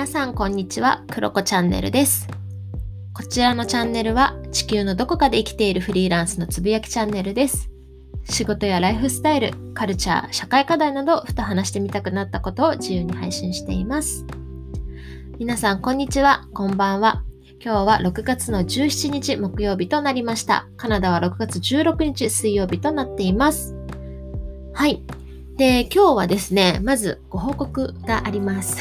皆さんこんにちは、クロコチャンネルです。こちらのチャンネルは地球のどこかで生きているフリーランスのつぶやきチャンネルです。仕事やライフスタイル、カルチャー、社会課題などふと話してみたくなったことを自由に配信しています。皆さんこんにちは、こんばんは。今日は6月の17日木曜日となりました。カナダは6月16日水曜日となっています。はい。で、今日はですね、まずご報告があります。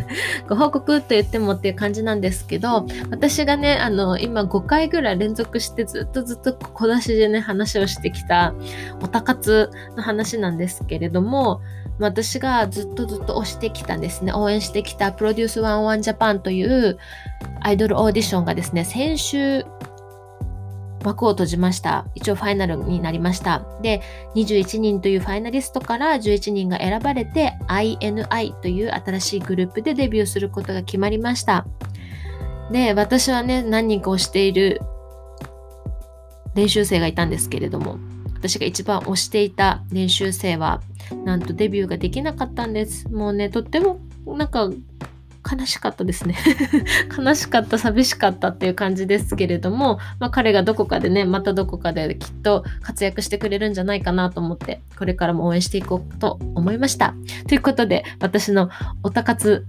ご報告と言ってもっていう感じなんですけど、私がね、あの、今5回ぐらい連続してずっとずっと小出しでね、話をしてきたおたかつの話なんですけれども、私がずっとずっと推してきたんですね、応援してきたプロデュース101ジャパンというアイドルオーディションがですね、先週幕を閉じました。一応ファイナルになりました。で、21人というファイナリストから11人が選ばれて INI という新しいグループでデビューすることが決まりました。で、私はね、何人か推している練習生がいたんですけれども、私が一番推していた練習生は、なんとデビューができなかったんです。もうね、とってもなんか悲しかったですね。悲しかった寂しかったっていう感じですけれども、まあ、彼がどこかでねまたどこかできっと活躍してくれるんじゃないかなと思ってこれからも応援していこうと思いました。ということで私のおたかつ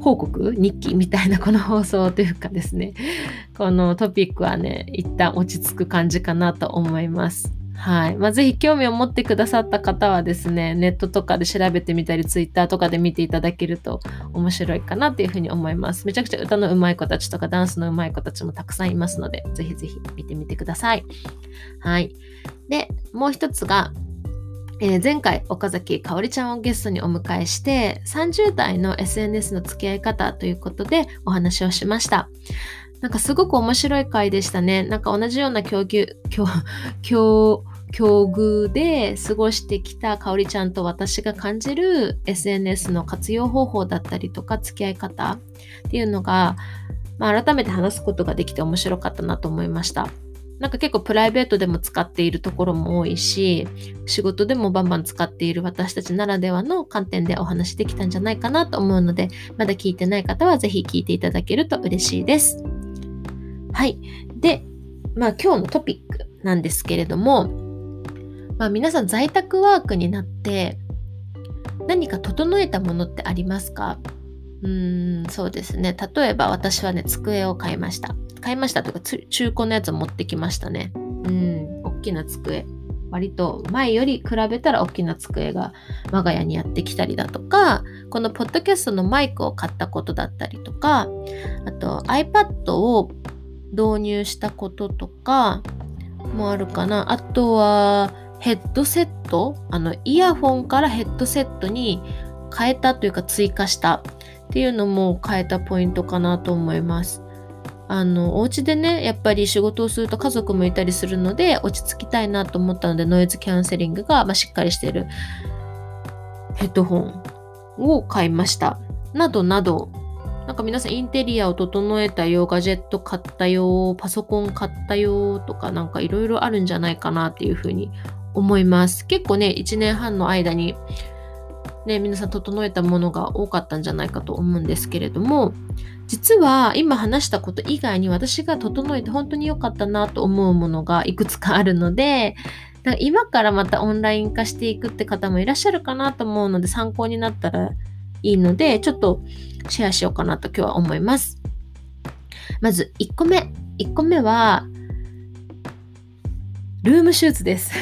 報告日記みたいなこの放送というかですねこのトピックはね一旦落ち着く感じかなと思います。はい。まあ、ぜひ興味を持ってくださった方はですね、ネットとかで調べてみたり、ツイッターとかで見ていただけると面白いかなっていうふうに思います。めちゃくちゃ歌の上手い子たちとかダンスの上手い子たちもたくさんいますので、ぜひぜひ見てみてください。はい。で、もう一つが、えー、前回岡崎かおりちゃんをゲストにお迎えして30代の SNS の付き合い方ということでお話をしました。なんかすごく面白い回でしたね。なんか同じような境遇、境、遇で過ごしてきたかおりちゃんと私が感じる SNS の活用方法だったりとか付き合い方っていうのが、まあ、改めて話すことができて面白かったなと思いました。なんか結構プライベートでも使っているところも多いし、仕事でもバンバン使っている私たちならではの観点でお話できたんじゃないかなと思うので、まだ聞いてない方はぜひ聞いていただけると嬉しいです。はい。で、まあ今日のトピックなんですけれども、まあ皆さん在宅ワークになって何か整えたものってありますか？うーん、そうですね。例えば私はね、机を買いました。買いましたとか、中古のやつを持ってきましたね。うん、大きな机。割と前より比べたら大きな机が我が家にやってきたりだとか、このポッドキャストのマイクを買ったことだったりとか、あと iPad を導入したこととかもあるかな。あとはヘッドセットあのイヤホンからヘッドセットに変えたというか追加したっていうのも変えたポイントかなと思います。あの、お家でね、やっぱり仕事をすると家族もいたりするので、落ち着きたいなと思ったので、ノイズキャンセリングが、まあ、しっかりしてるヘッドホンを買いました。などなど、なんか皆さんインテリアを整えたよ、ガジェット買ったよ、パソコン買ったよとかなんかいろいろあるんじゃないかなっていうふうに思います。結構ね、1年半の間にね、皆さん整えたものが多かったんじゃないかと思うんですけれども、実は今話したこと以外に私が整えて本当に良かったなと思うものがいくつかあるので、か今からまたオンライン化していくって方もいらっしゃるかなと思うので参考になったらいいので、ちょっとシェアしようかなと今日は思います。まず1個目。1個目は、ルームシューズです。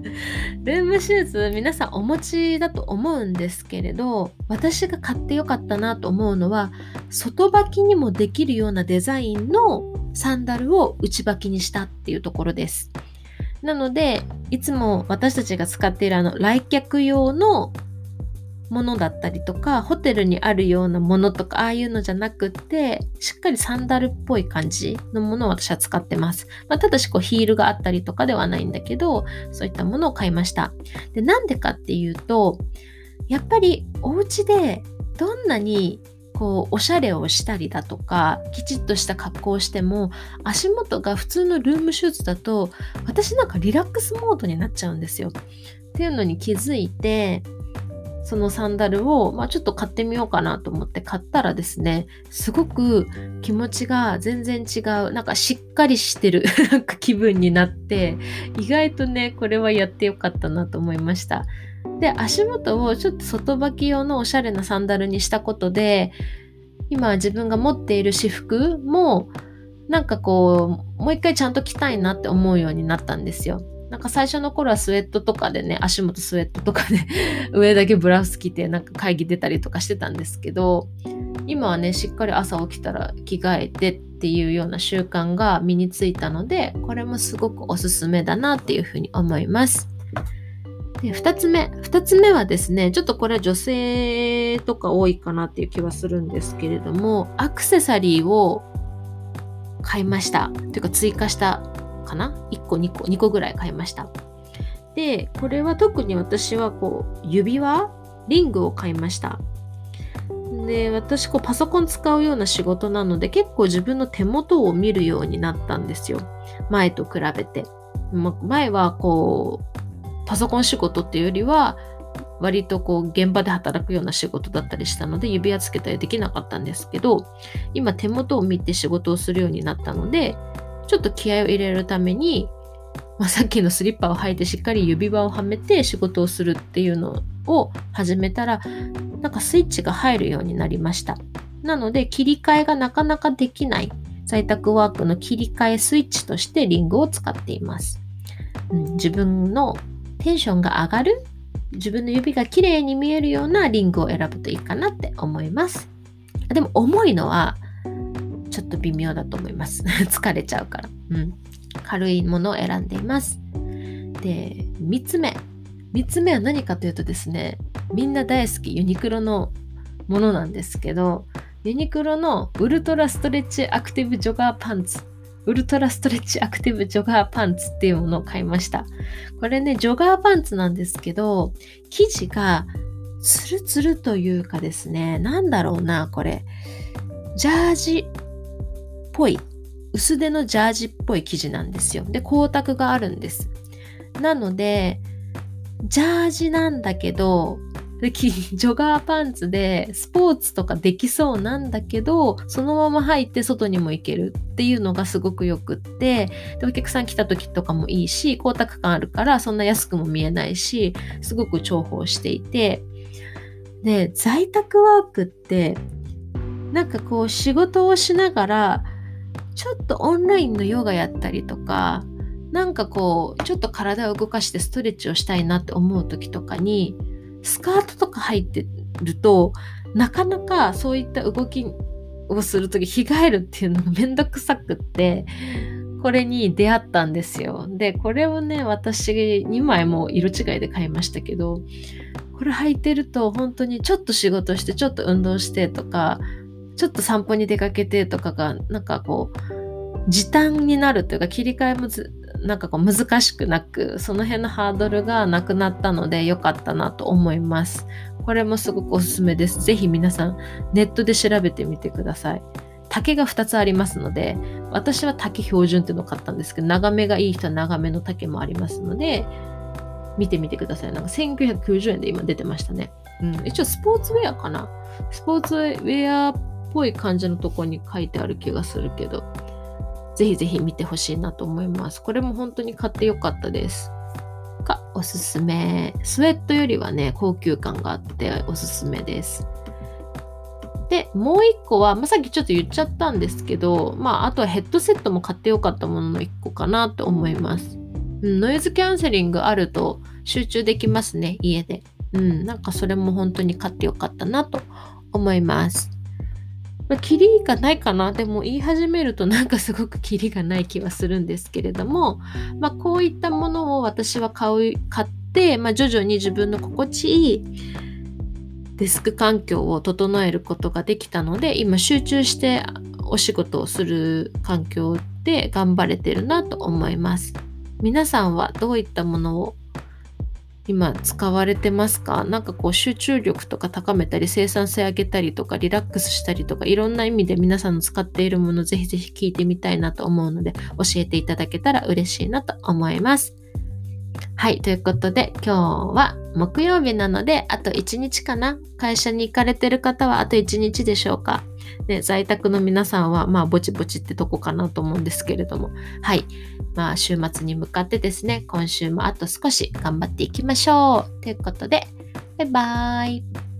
ルームシューズ皆さんお持ちだと思うんですけれど、私が買ってよかったなと思うのは、外履きにもできるようなデザインのサンダルを内履きにしたっていうところです。なので、いつも私たちが使っているあの来客用のものだったりとかホテルにあるようなものとかああいうのじゃなくってしっかりサンダルっぽい感じのものを私は使ってます、まあ、ただしこうヒールがあったりとかではないんだけどそういったものを買いました。でなんでかっていうとやっぱりお家でどんなにこうおしゃれをしたりだとかきちっとした格好をしても足元が普通のルームシューズだと私なんかリラックスモードになっちゃうんですよ。っていうのに気づいてそのサンダルを、まあ、ちょっと買ってみようかなと思って買ったらですねすごく気持ちが全然違う。なんかしっかりしてる 気分になって意外とねこれはやってよかったなと思いました。で足元をちょっと外履き用のおしゃれなサンダルにしたことで今自分が持っている私服もなんかこうもう一回ちゃんと着たいなって思うようになったんですよ。なんか最初の頃はスウェットとかでね、足元スウェットとかで上だけブラウス着てなんか会議出たりとかしてたんですけど、今はね、しっかり朝起きたら着替えてっていうような習慣が身についたので、これもすごくおすすめだなっていうふうに思います。で2つ目。2つ目はですね、ちょっとこれ女性とか多いかなっていう気はするんですけれども、アクセサリーを買いました。というか追加したかな ?1 個2個2個ぐらい買いました。で、これは特に私はこう指輪？リングを買いました。で、私こうパソコン使うような仕事なので結構自分の手元を見るようになったんですよ。前と比べて。前はこうパソコン仕事っていうよりは割とこう現場で働くような仕事だったりしたので指輪つけたりできなかったんですけど今手元を見て仕事をするようになったのでちょっと気合を入れるために、まあ、さっきのスリッパを履いてしっかり指輪をはめて仕事をするっていうのを始めたら、なんかスイッチが入るようになりました。なので、切り替えがなかなかできない在宅ワークの切り替えスイッチとしてリングを使っています。うん、自分のテンションが上がる自分の指が綺麗に見えるようなリングを選ぶといいかなって思います。でも重いのはちょっと微妙だと思います。疲れちゃうから。うん。軽いものを選んでいます。で、3つ目。3つ目は何かというとですね、みんな大好きユニクロのものなんですけど、ユニクロのウルトラストレッチアクティブジョガーパンツ。ウルトラストレッチアクティブジョガーパンツっていうものを買いました。これね、ジョガーパンツなんですけど、生地がツルツルというかですね、なんだろうな、これ。ジャージぽい、薄手のジャージっぽい生地なんですよ。で、光沢があるんです。なので、ジャージなんだけど、ジョガーパンツでスポーツとかできそうなんだけど、そのまま入って外にも行けるっていうのがすごくよくって、でお客さん来た時とかもいいし、光沢感あるからそんな安くも見えないし、すごく重宝していて、で、在宅ワークって、なんかこう仕事をしながら、ちょっとオンラインのヨガやったりとかなんかこうちょっと体を動かしてストレッチをしたいなって思う時とかにスカートとか入ってるとなかなかそういった動きをする時着替えるっていうのが めんどくさくってこれに出会ったんですよ。でこれをね私2枚も色違いで買いましたけどこれ履いてると本当にちょっと仕事してちょっと運動してとかちょっと散歩に出かけてとかが、なんかこう、時短になるというか、切り替えもず、なんかこう難しくなく、その辺のハードルがなくなったので良かったなと思います。これもすごくおすすめです。ぜひ皆さん、ネットで調べてみてください。竹が2つありますので、私は竹標準っていうのを買ったんですけど、長めがいい人は長めの竹もありますので、見てみてください。なんか1990円で今出てましたね。うん、一応スポーツウェアかな。スポーツウェアぽい感じのとこに書いてある気がするけど、ぜひぜひ見てほしいなと思います。これも本当に買ってよかったです。がおすすめ。スウェットよりはね、高級感があっておすすめです。で、もう一個は、まあ、さっきちょっと言っちゃったんですけど、まあ、あとはヘッドセットも買ってよかったものの一個かなと思います。うん、ノイズキャンセリングあると集中できますね、家で。うん、なんかそれも本当に買ってよかったなと思います。まあ、キリがないかなでも言い始めるとなんかすごくキリがない気はするんですけれども、まあ、こういったものを私は買う買って、まあ、徐々に自分の心地いいデスク環境を整えることができたので今集中してお仕事をする環境で頑張れてるなと思います。皆さんはどういったものを今使われてますか？なんかこう集中力とか高めたり生産性上げたりとかリラックスしたりとかいろんな意味で皆さんの使っているものぜひぜひ聞いてみたいなと思うので教えていただけたら嬉しいなと思います。はい、ということで今日は木曜日なのであと1日かな？会社に行かれてる方はあと1日でしょうか、ね、在宅の皆さんはまあぼちぼちってとこかなと思うんですけれども。はい。まあ週末に向かってですね今週もあと少し頑張っていきましょう。ということでバイバーイ。